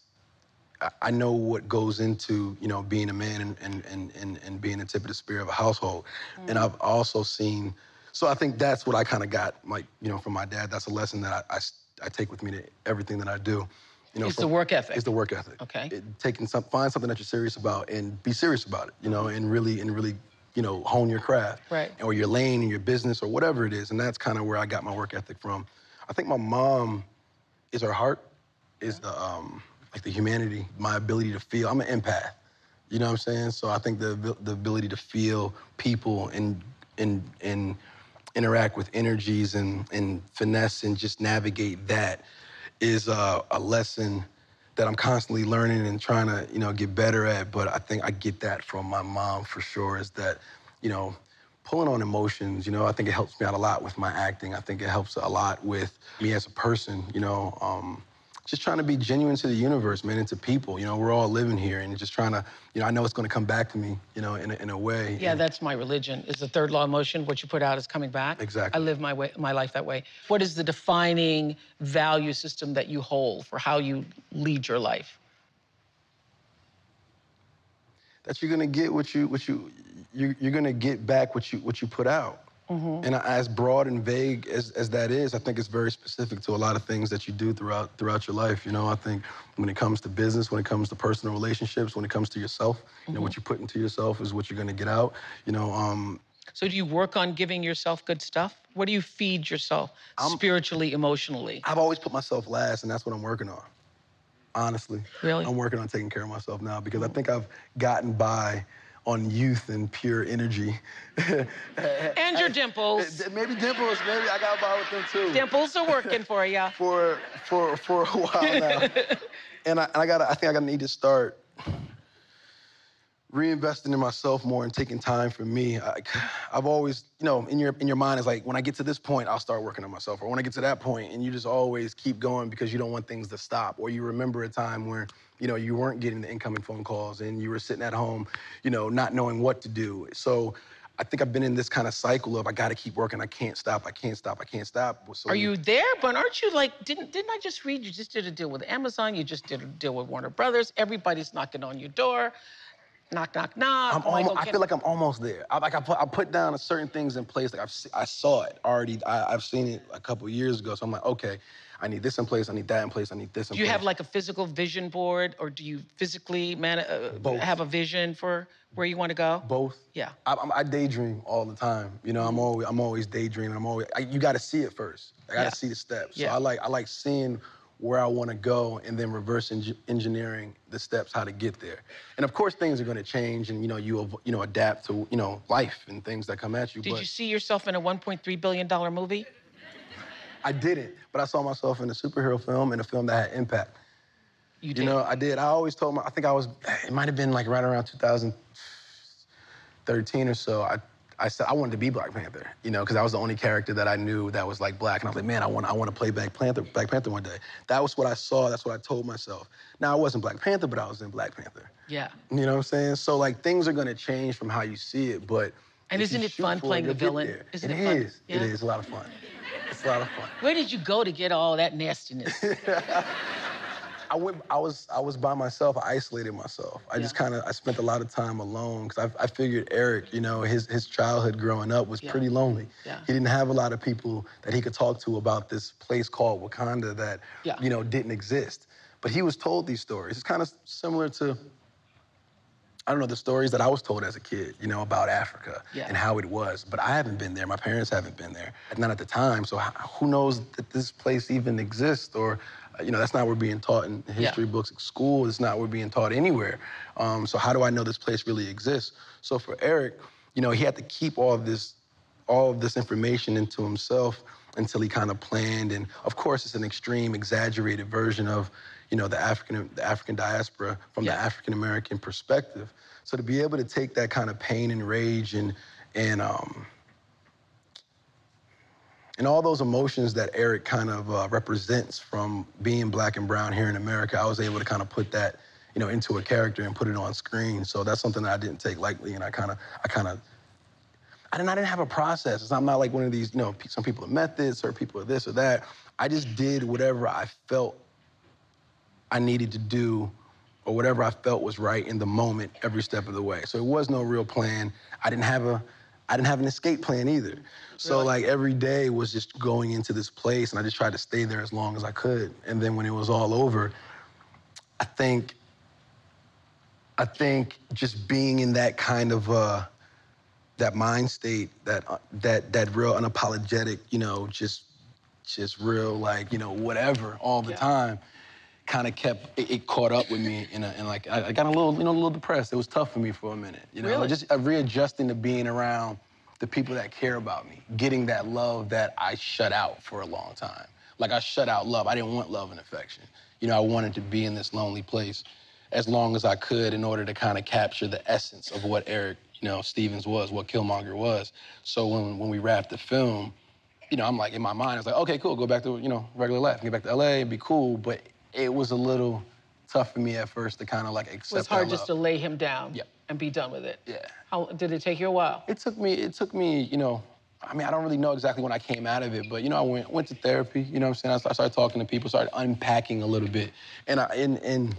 Speaker 2: I- I know what goes into, you know, being a man and and and and, and being the tip of the spear of a household. And I've also seen. So I think that's what I kind of got, like, you know, from my dad. That's a lesson that I I take with me to everything that I do. You know,
Speaker 1: It's
Speaker 2: from-
Speaker 1: the work ethic.
Speaker 2: It's the work ethic.
Speaker 1: Okay.
Speaker 2: It, taking some, find something that you're serious about and be serious about it. You know, and really and really, you know, hone your craft.
Speaker 1: Right.
Speaker 2: Or your lane in your business or whatever it is. And that's kind of where I got my work ethic from. I think my mom is her heart, is the um, like the humanity, my ability to feel. I'm an empath. You know what I'm saying? So I think the the ability to feel people and and and interact with energies and and finesse and just navigate that is uh, a lesson that I'm constantly learning and trying to you know get better at. But I think I get that from my mom for sure. Is that you know pulling on emotions. You know I think it helps me out a lot with my acting. I think it helps a lot with me as a person. You know. Um, just trying to be genuine to the universe, man, and to people. You know, we're all living here, and just trying to, you know, I know it's going to come back to me, you know, in a, in a way.
Speaker 1: Yeah,
Speaker 2: And
Speaker 1: that's my religion. Is the third law of motion what you put out is coming back?
Speaker 2: Exactly.
Speaker 1: I live my way, my life that way. What is the defining value system that you hold for how you lead your life?
Speaker 2: that you're gonna get what you what you you're, you're gonna get back what you what you put out. Mm-hmm. And as broad and vague as, as that is, I think it's very specific to a lot of things that you do throughout throughout your life. You know, I think when it comes to business, when it comes to personal relationships, when it comes to yourself, you know, mm-hmm. what you put into yourself is what you're gonna get out. You know, um,
Speaker 1: So do you work on giving yourself good stuff? What do you feed yourself spiritually, emotionally?
Speaker 2: I've always put myself last, and that's what I'm working on. Honestly,
Speaker 1: Really?
Speaker 2: I'm working on taking care of myself now because I mm-hmm. think I've gotten by on youth and pure energy.
Speaker 1: And your dimples.
Speaker 2: maybe dimples, maybe I got by with them too.
Speaker 1: Dimples are working for you.
Speaker 2: for for for a while now, and I, and I got I think I gotta need to start reinvesting in myself more and taking time for me. I, I've always, you know, in your in your mind is like when I get to this point, I'll start working on myself, or when I get to that point, and you just always keep going because you don't want things to stop, or you remember a time where you know you weren't getting the incoming phone calls and you were sitting at home, you know, not knowing what to do. So. I think I've been in this kind of cycle of I got to keep working. I can't stop. I can't stop. I can't stop. So
Speaker 1: Are you there? But aren't you like, didn't didn't I just read you just did a deal with Amazon? You just did a deal with Warner Brothers. Everybody's knocking on your door. Knock, knock, knock.
Speaker 2: I'm almost, I feel like I'm almost there. I, like I put, I put down certain things in place. Like I've, I saw it already. I, I've seen it a couple years ago. So I'm like, okay, I need this in place. I need that in place. I need this in
Speaker 1: Do you
Speaker 2: place.
Speaker 1: have like a physical vision board, or do you physically man, uh, have a vision for where you want to go?
Speaker 2: both?
Speaker 1: Yeah.
Speaker 2: I, I'm- I daydream all the time. You know, I'm always, I'm always daydreaming. I'm always. I, you got to see it first. I got to
Speaker 1: Yeah.
Speaker 2: see the steps.
Speaker 1: Yeah.
Speaker 2: So I like, I like seeing where I want to go and then reverse eng- engineering the steps how to get there. And of course, things are going to change, and you know, you you know, adapt to you know life and things that come at you.
Speaker 1: Did
Speaker 2: but
Speaker 1: you see yourself in a 1.3 billion dollar movie?
Speaker 2: I didn't, but I saw myself in a superhero film and a film that had impact.
Speaker 1: You
Speaker 2: You know, I did. I always told my, I think I was, it might have been like right around 2013 or so. I, I said I wanted to be Black Panther, you know, because that was the only character that I knew that was like black. And I was like, man, I want, I want to play Black Panther, Black Panther one day. That was what I saw. That's what I told myself. Now, I wasn't Black Panther, but I was in Black Panther.
Speaker 1: yeah.
Speaker 2: You know what I'm saying? So like things are gonna change from how you see it, but
Speaker 1: And isn't it fun playing the villain? Isn't
Speaker 2: It
Speaker 1: it fun?
Speaker 2: is. It
Speaker 1: Yeah.
Speaker 2: is a lot of fun. It's a lot of fun.
Speaker 1: Where did you go to get all that nastiness?
Speaker 2: I went. I was. I was by myself. I isolated myself. I just kind of. I spent a lot of time alone because I, I figured Eric. You know, his his childhood growing up was
Speaker 1: Yeah.
Speaker 2: pretty lonely.
Speaker 1: Yeah.
Speaker 2: He didn't have a lot of people that he could talk to about this place called Wakanda that
Speaker 1: Yeah.
Speaker 2: you know didn't exist. But he was told these stories. It's kind of similar to. I don't know the stories that I was told as a kid, you know, about Africa
Speaker 1: Yeah.
Speaker 2: and how it was. But I haven't been there. My parents haven't been there, not at the time. So who knows that this place even exists? Or, uh, you know, that's not what we're being taught in history books at school. It's not what we're being taught anywhere. Um, so how do I know this place really exists? So for Eric, you know, he had to keep all of this, all of this information into himself until he kind of planned. And of course, it's an extreme, exaggerated version of, you know, the African the African diaspora from the African American perspective. So to be able to take that kind of pain and rage and and um, and all those emotions that Eric kind of uh, represents from being black and brown here in America, I was able to kind of put that, you know, into a character and put it on screen. So that's something that I didn't take lightly, and I kind of, I kind of, I didn't, I didn't have a process. I'm not like one of these, you know, some people are methods or people are this or that. I just did whatever I felt I needed to do or whatever I felt was right in the moment every step of the way. So it was no real plan. I didn't have a I didn't have an escape plan either. So like every day was just going into this place and I just tried to stay there as long as I could. And then when it was all over, I think I think just being in that kind of uh that mind state, that uh, that that real unapologetic, you know, just just real like, you know, whatever all the
Speaker 1: Yeah.
Speaker 2: time kind of kept it, it caught up with me and and like I, I got a little you know a little depressed. It was tough for me for a minute. You know,
Speaker 1: Really?
Speaker 2: just uh, readjusting to being around the people that care about me, getting that love that I shut out for a long time. Like I shut out love. I didn't want love and affection. You know, I wanted to be in this lonely place as long as I could in order to kind of capture the essence of what Eric, you know, Stevens was, what Killmonger was. So when when we wrapped the film, you know, I'm like in my mind, I was like, okay, cool, go back to you know regular life, get back to LA, and be cool. But it was a little tough for me at first to kind of like accept.
Speaker 1: it was hard just to lay him down
Speaker 2: Yeah.
Speaker 1: and be done with it.
Speaker 2: Yeah.
Speaker 1: How did it take you a while?
Speaker 2: It took me. It took me. You know. I mean, I don't really know exactly when I came out of it, but you know, I went went to therapy. You know, what I'm saying I I started talking to people, started unpacking a little bit, and I and and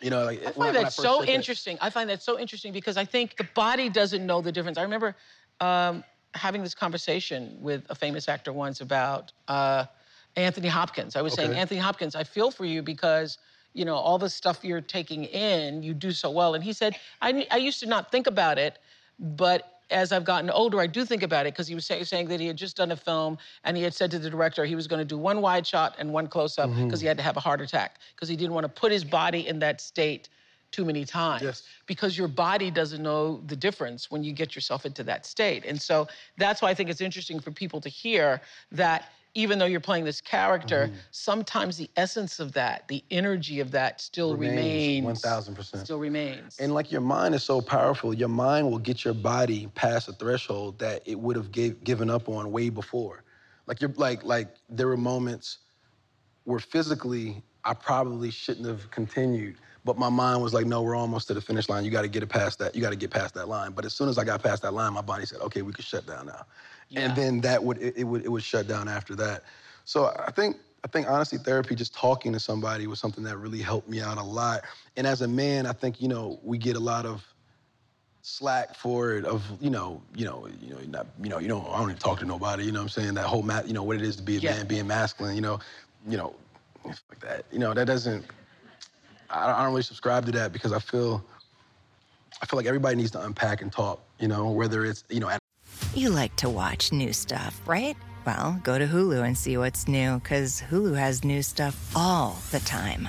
Speaker 2: you know, like
Speaker 1: I find that
Speaker 2: first
Speaker 1: so interesting. I find that so interesting because I think the body doesn't know the difference. I remember um, having this conversation with a famous actor once about uh, Anthony Hopkins. I was saying, Anthony Hopkins, I feel for you because you know all the stuff you're taking in, you do so well. And he said, I, I used to not think about it, but as I've gotten older, I do think about it because he was say, saying that he had just done a film and he had said to the director he was going to do one wide shot and one close up because
Speaker 2: Mm-hmm.
Speaker 1: he had to have a heart attack because he didn't want to put his body in that state too many times
Speaker 2: Yes.
Speaker 1: because your body doesn't know the difference when you get yourself into that state. And so that's why I think it's interesting for people to hear that even though you're playing this character,
Speaker 2: Mm-hmm.
Speaker 1: sometimes the essence of that, the energy of that still remains.
Speaker 2: One thousand percent.
Speaker 1: Still remains.
Speaker 2: And like your mind is so powerful, your mind will get your body past a threshold that it would have gave, given up on way before. Like you're like like there were moments where physically I probably shouldn't have continued, but my mind was like, no, we're almost to the finish line. You got to get it past that. You got to get past that line. But as soon as I got past that line, my body said, okay, we can shut down now.
Speaker 1: Yeah.
Speaker 2: And then that would it, it would it would shut down after that. So I think I think honestly, therapy, just talking to somebody was something that really helped me out a lot. And as a man, I think you know we get a lot of slack for it of you know you know you know not you know you don't I don't even talk to nobody you know what I'm saying that whole ma- you know what it is to be a
Speaker 1: Yeah.
Speaker 2: man being masculine you know you know like that you know that doesn't I don't, really subscribe to that because I feel I feel like everybody needs to unpack and talk you know whether it's you know at
Speaker 4: You like to watch new stuff, right? Well, go to Hulu and see what's new, because Hulu has new stuff all the time.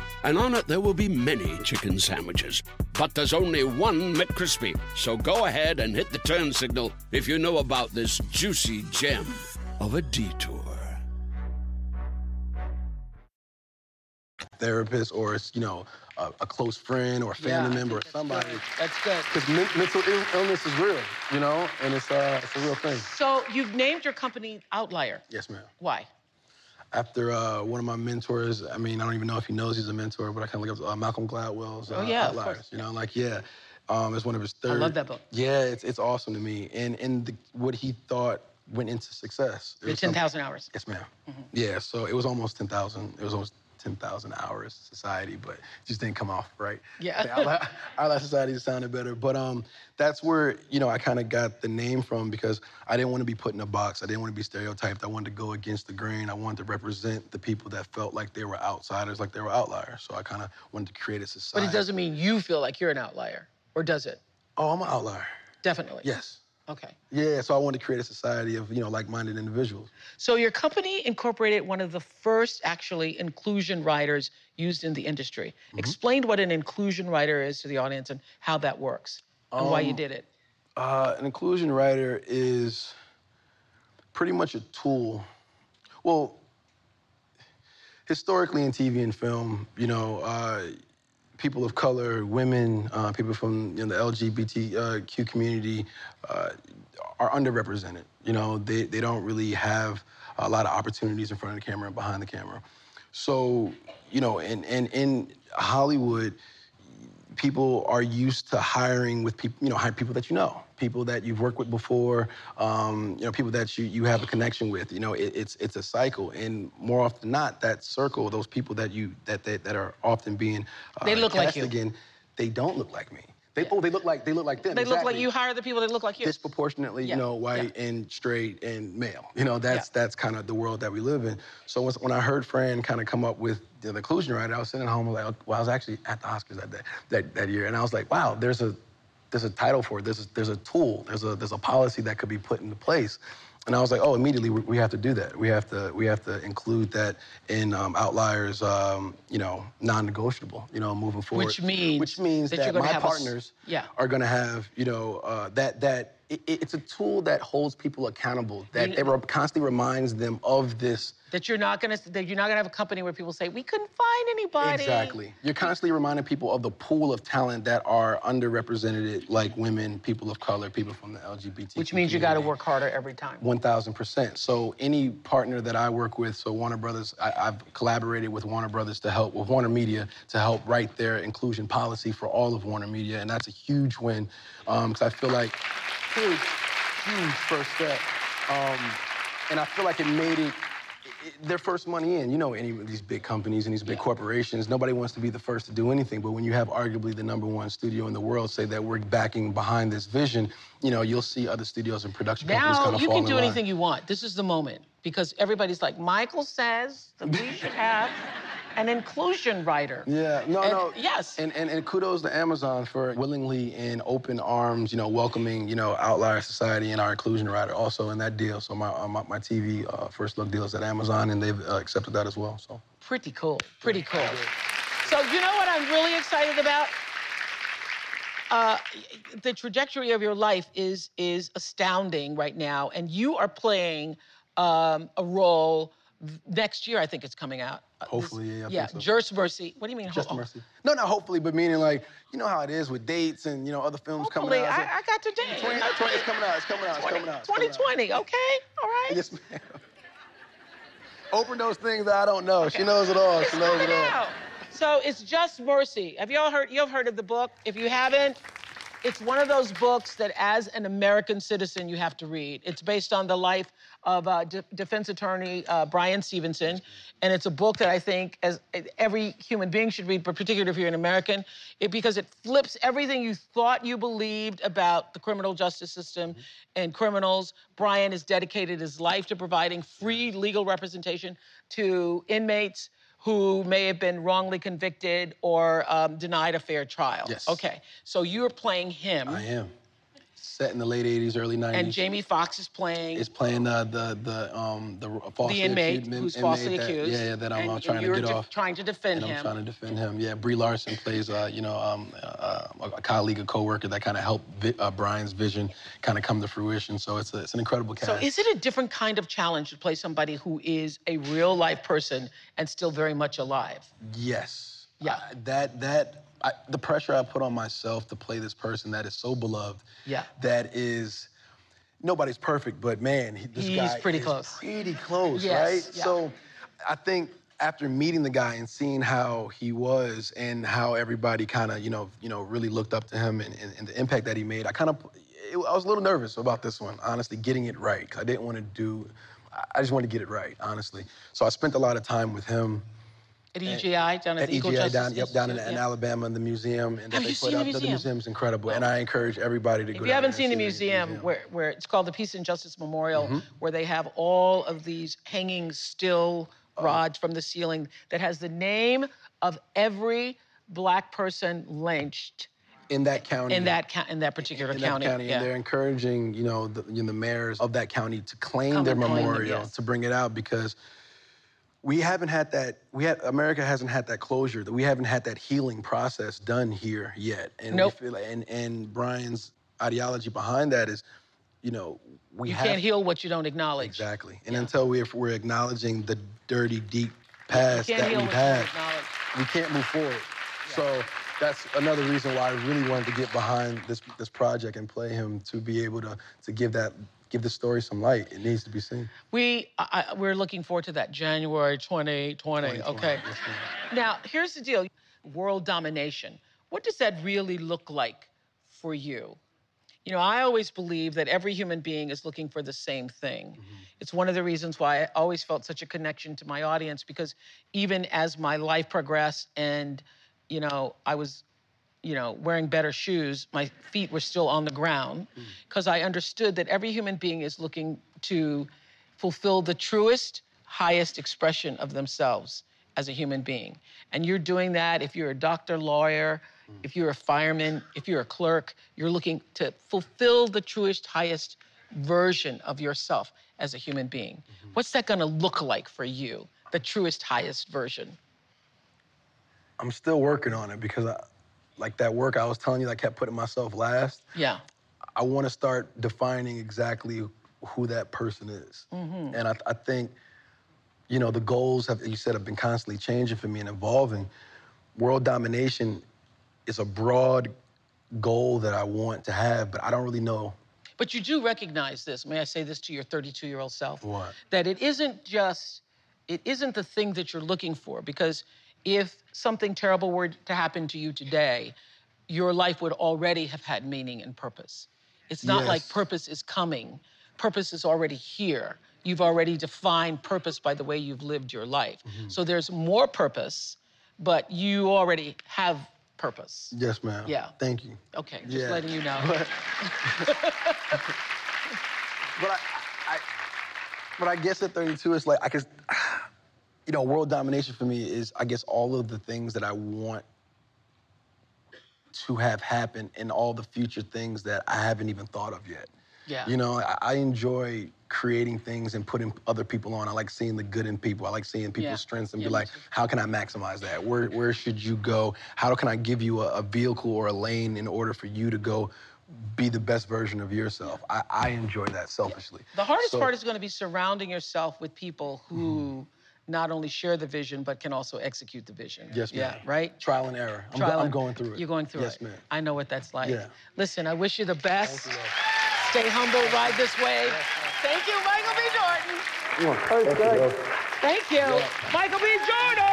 Speaker 5: and on it there will be many chicken sandwiches. But there's only one McCrispy. So go ahead and hit the turn signal if you know about this juicy gem of a detour.
Speaker 2: Therapist, or you know, a, a close friend, or a family
Speaker 1: yeah,
Speaker 2: member, or somebody.
Speaker 1: That's good.
Speaker 2: Because men- mental Ill- illness is real, you know, and it's uh, it's a real thing.
Speaker 1: So you've named your company Outlier.
Speaker 2: Yes, ma'am.
Speaker 1: Why?
Speaker 2: After uh, one of my mentors, I mean, I don't even know if he knows he's a mentor, but I kind of look up uh, Malcolm Gladwell's uh,
Speaker 1: Oh, yeah,
Speaker 2: Outliers. You know, like yeah, um, it's one of his third.
Speaker 1: I love that book.
Speaker 2: Yeah, it's it's awesome to me, and and the, what he thought went into success. It
Speaker 1: The 10,000 hours.
Speaker 2: Yes, madam Yeah, so it was almost ten thousand. It was almost ten thousand hours society, but just didn't come off right.
Speaker 1: Yeah.
Speaker 2: The Outlier, Outlier Society sounded better, but um, that's where you know I kind of got the name from because I didn't want to be put in a box. I didn't want to be stereotyped. I wanted to go against the grain. I wanted to represent the people that felt like they were outsiders, like they were outliers. So I kind of wanted to create a society.
Speaker 1: But it doesn't mean you feel like you're an outlier, or does it?
Speaker 2: Oh, I'm an outlier.
Speaker 1: Definitely.
Speaker 2: Yes.
Speaker 1: Okay.
Speaker 2: Yeah. So I wanted to create a society of you know like-minded individuals.
Speaker 1: So your company incorporated one of the first actually inclusion riders used in the industry.
Speaker 2: Mm-hmm.
Speaker 1: Explain what an inclusion rider is to the audience and how that works and why you
Speaker 2: Um,
Speaker 1: did it.
Speaker 2: Uh, an inclusion rider is pretty much a tool. Well, historically in TV and film, you know, uh, people of color, women, uh, people from you know, the LGBTQ community uh, are underrepresented. You know, they, they don't really have a lot of opportunities in front of the camera and behind the camera. So, you know, and, and in Hollywood, people are used to hiring with people, you know, hire people that you know, people that you've worked with before, um, you know, people that you, you have a connection with. You know, it, it's it's a cycle, and more often than not, that circle, those people that you that that, that are often being uh,
Speaker 1: They look like you.
Speaker 2: again, they don't look like me. They oh, they look like they look like them.
Speaker 1: They look like you hire the people that look like you.
Speaker 2: disproportionately,
Speaker 1: Yeah,
Speaker 2: you know, white and straight and male. You know, that's
Speaker 1: Yeah.
Speaker 2: that's kind of the world that we live in. So when, when I heard Fran kind of come up with the inclusion rider, I was sitting at home like, well, I was actually at the Oscars that day, that, that year, and I was like, wow, there's a there's a title for it. There's a, there's a tool. There's a there's a policy that could be put into place. And I was like, oh, immediately we, we have to do that. We have to we have to include that in um, outliers, um, you know, non-negotiable, you know, moving forward.
Speaker 1: Which means
Speaker 2: which means
Speaker 1: that
Speaker 2: that, my
Speaker 1: have a
Speaker 2: partners
Speaker 1: yeah.
Speaker 2: are going to have, you know, uh, that that it, it's a tool that holds people accountable. That
Speaker 1: You-
Speaker 2: it re- constantly reminds them of this.
Speaker 1: that you're not gonna that you're not gonna have a company where people say we couldn't find anybody.
Speaker 2: Exactly. You're constantly reminding people of the pool of talent that are underrepresented, like women, people of color, people from the LGBT.
Speaker 1: Which means you got to work harder every time.
Speaker 2: One thousand percent. So any partner that I work with, so Warner Brothers, I, I've collaborated with Warner Brothers to help with Warner Media to help write their inclusion policy for all of Warner Media, and that's a huge win because I feel like huge, huge first step, um, and I feel like it made it. it- Their first money in, you know, any of these big companies and these big corporations, nobody wants to be the first to do anything. But when you have arguably the number one studio in the world say that we're backing behind this vision, you know, you'll see other studios and production companies
Speaker 1: Now
Speaker 2: kind of
Speaker 1: you
Speaker 2: fall
Speaker 1: can do
Speaker 2: line.
Speaker 1: anything you want. This is the moment because everybody's like, Michael says that we should have an inclusion rider.
Speaker 2: Yeah, no,
Speaker 1: And-
Speaker 2: no.
Speaker 1: yes.
Speaker 2: And, and and kudos to Amazon for willingly in open arms, you know, welcoming, you know, Outlier Society and our inclusion rider also in that deal. So my uh, my, my TV uh, first look deal is at Amazon, and they've uh, accepted that as well. So
Speaker 1: Pretty cool. Pretty cool. So you know what I'm really excited about? Uh, the trajectory of your life is is astounding right now, and you are playing um, a role next year. I think it's coming out. Uh, this-
Speaker 2: Hopefully, yeah, I
Speaker 1: yeah.
Speaker 2: think so.
Speaker 1: Just Mercy. What do you mean?
Speaker 2: just
Speaker 1: ho-
Speaker 2: mercy. No, not hopefully, but meaning like you know how it is with dates and you know other films
Speaker 1: Hopefully,
Speaker 2: coming out.
Speaker 1: I, I got to date.
Speaker 2: 20, 20, it's coming out. It's coming out. It's coming out. it's coming out.
Speaker 1: 2020. Okay. All right.
Speaker 2: Yes, ma'am. Oprah those things that I don't know. She knows it all. She knows it
Speaker 1: it
Speaker 2: all.
Speaker 1: out. So it's just mercy. Have you all heard? You've heard of the book? If you haven't, it's one of those books that, as an American citizen, you have to read. It's based on the life of uh, de- defense attorney uh, Brian Stevenson, and it's a book that I think as every human being should read, but particularly if you're an American, it, because it flips everything you thought you believed about the criminal justice system and criminals. Brian has dedicated his life to providing free legal representation to inmates who may have been wrongly convicted or um, denied a fair trial.
Speaker 2: Yes.
Speaker 1: Okay. So you're playing him.
Speaker 2: I am. Set in the late '80s, early '90s.
Speaker 1: And Jamie Foxx is playing.
Speaker 2: is playing uh, the the um the falsely
Speaker 1: the inmate
Speaker 2: accused,
Speaker 1: who's falsely
Speaker 2: that,
Speaker 1: accused.
Speaker 2: Yeah, yeah, that I'm
Speaker 1: and,
Speaker 2: uh, trying to get off.
Speaker 1: Trying to defend
Speaker 2: and
Speaker 1: him.
Speaker 2: I'm trying to defend him. Yeah, Brie Larson plays, uh, you know, um, uh, a colleague, a coworker that kind of helped vi- uh, Brian's vision kind of come to fruition. So it's a, it's an incredible cast.
Speaker 1: So is it a different kind of challenge to play somebody who is a real life person and still very much alive?
Speaker 2: Yes.
Speaker 1: Yeah.
Speaker 2: That that I, the pressure I put on myself to play this person that is so beloved.
Speaker 1: Yeah.
Speaker 2: That is. Nobody's perfect, but man, he, this
Speaker 1: He's
Speaker 2: guy
Speaker 1: pretty
Speaker 2: is
Speaker 1: close.
Speaker 2: Pretty close,
Speaker 1: Yes,
Speaker 2: right?
Speaker 1: yeah.
Speaker 2: So, I think after meeting the guy and seeing how he was and how everybody kind of, you know, you know, really looked up to him and, and, and the impact that he made, I kind of, I was a little nervous about this one, honestly, getting it right. 'cause I didn't want to do, I- I just wanted to get it right, honestly. So I spent a lot of time with him
Speaker 1: At EJI, down at,
Speaker 2: at
Speaker 1: the
Speaker 2: EJI
Speaker 1: Justice
Speaker 2: down, yep, down in,
Speaker 1: Institute,
Speaker 2: in. Alabama in the museum. And
Speaker 1: Have
Speaker 2: they put
Speaker 1: seen the
Speaker 2: up-
Speaker 1: museum?
Speaker 2: museum's incredible, and I encourage everybody to go.
Speaker 1: If you haven't seen the
Speaker 2: see
Speaker 1: museum, Where, where it's called the Peace and Justice Memorial,
Speaker 2: Mm-hmm.
Speaker 1: where they have all of these hanging still
Speaker 2: Oh.
Speaker 1: rods from the ceiling that has the name of every black person lynched
Speaker 2: in that county,
Speaker 1: in that in that particular
Speaker 2: in
Speaker 1: county.
Speaker 2: that county,
Speaker 1: yeah.
Speaker 2: and they're encouraging, you know, the, you know, the mayors of that county to claim
Speaker 1: Come
Speaker 2: their
Speaker 1: and claim
Speaker 2: memorial,
Speaker 1: yes.
Speaker 2: to bring it out because we haven't had that. We had America hasn't had that closure. That we haven't had that healing process done here yet. And
Speaker 1: Nope.
Speaker 2: feel, and and Brian's ideology behind that is, you know, we
Speaker 1: you can't heal what you don't acknowledge.
Speaker 2: exactly. And until we're we're acknowledging the dirty, deep past that we've
Speaker 1: what you don't
Speaker 2: had, we can't move forward. So that's another reason why I really wanted to get behind this this project and play him to be able to to give that give the story some light. It needs to be seen.
Speaker 1: We I, we're looking forward to that January 2020. Okay.
Speaker 2: Yes.
Speaker 1: Now, here's the deal world domination. What does that really look like for you? You know, I always believe that every human being is looking for the same thing. Mm-hmm. It's one of the reasons why I always felt such a connection to my audience because even as my life progressed and, you know, I was, you know, wearing better shoes, my feet were still on the ground mm. because I understood that every human being is looking to fulfill the truest, highest expression of themselves as a human being. And you're doing that if you're a doctor, lawyer, mm. if you're a fireman, if you're a clerk, you're looking to fulfill the truest, highest version of yourself as a human being. Mm-hmm. What's that gonna look like for you, the truest, highest version?
Speaker 2: I'm still working on it because I, like that work I was telling you, I kept putting myself last.
Speaker 1: Yeah.
Speaker 2: I want to start defining exactly who that person is.
Speaker 1: Mm-hmm.
Speaker 2: And I, I think, you know, the goals have you said have been constantly changing for me and evolving. World domination is a broad goal that I want to have, but I don't really know
Speaker 1: But you do recognize this. May I say this to your 32 year old self?
Speaker 2: What?
Speaker 1: That it isn't just, it isn't the thing that you're looking for. Because if something terrible were to happen to you today, your life would already have had meaning and purpose. It's not like purpose is coming, purpose is already here. You've already defined purpose by the way you've lived your life.
Speaker 2: Mm-hmm.
Speaker 1: So there's more purpose, but you already have purpose.
Speaker 2: Yes, ma'am.
Speaker 1: Yeah.
Speaker 2: Thank you.
Speaker 1: Okay, just
Speaker 2: Yeah.
Speaker 1: letting you know.
Speaker 2: But, but I, I, but I guess at 32, it's like I guess, you know, world domination for me is I guess all of the things that I want to have happen and all the future things that I haven't even thought of yet.
Speaker 1: Yeah.
Speaker 2: You know, I, I enjoy creating things and putting other people on. I like seeing the good in people. I like seeing people's
Speaker 1: Yeah.
Speaker 2: strengths and
Speaker 1: Yeah,
Speaker 2: be like, how can I maximize that? Where where should you go? How can I give you a, a vehicle or a lane in order for you to go be the best version of yourself? I, I enjoy that selfishly.
Speaker 1: The hardest
Speaker 2: So-
Speaker 1: part is going to be surrounding yourself with people who mm-hmm. Not only share the vision but can also execute the vision.
Speaker 2: Yes, ma'am.
Speaker 1: Yeah, right?
Speaker 2: Trial and error. I'm, go-
Speaker 1: Trial
Speaker 2: I'm going through it.
Speaker 1: You're going through
Speaker 2: yes,
Speaker 1: it.
Speaker 2: Yes, ma'am.
Speaker 1: I know what that's like.
Speaker 2: Yeah.
Speaker 1: Listen, I wish you the best.
Speaker 2: Thank you.
Speaker 1: Stay humble, ride this wave. Thank you, Michael B. Jordan. Thank you. Michael B. Jordan!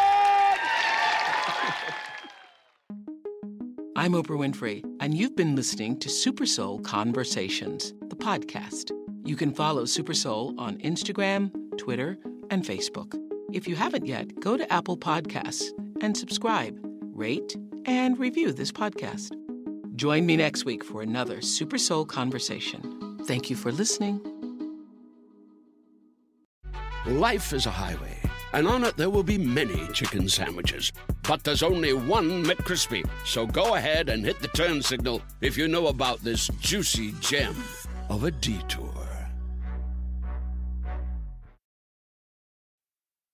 Speaker 1: I'm Oprah Winfrey, and you've been listening to Super Soul Conversations, the podcast. You can follow Super Soul on Instagram, Twitter, and Facebook. If you haven't yet, go to Apple Podcasts and subscribe, rate, and review this podcast. Join me next week for another Super Soul Conversation. Thank you for listening.
Speaker 5: Life is a highway, and on it there will be many chicken sandwiches. But there's only one McCrispy. So go ahead and hit the turn signal if you know about this juicy gem of a detour.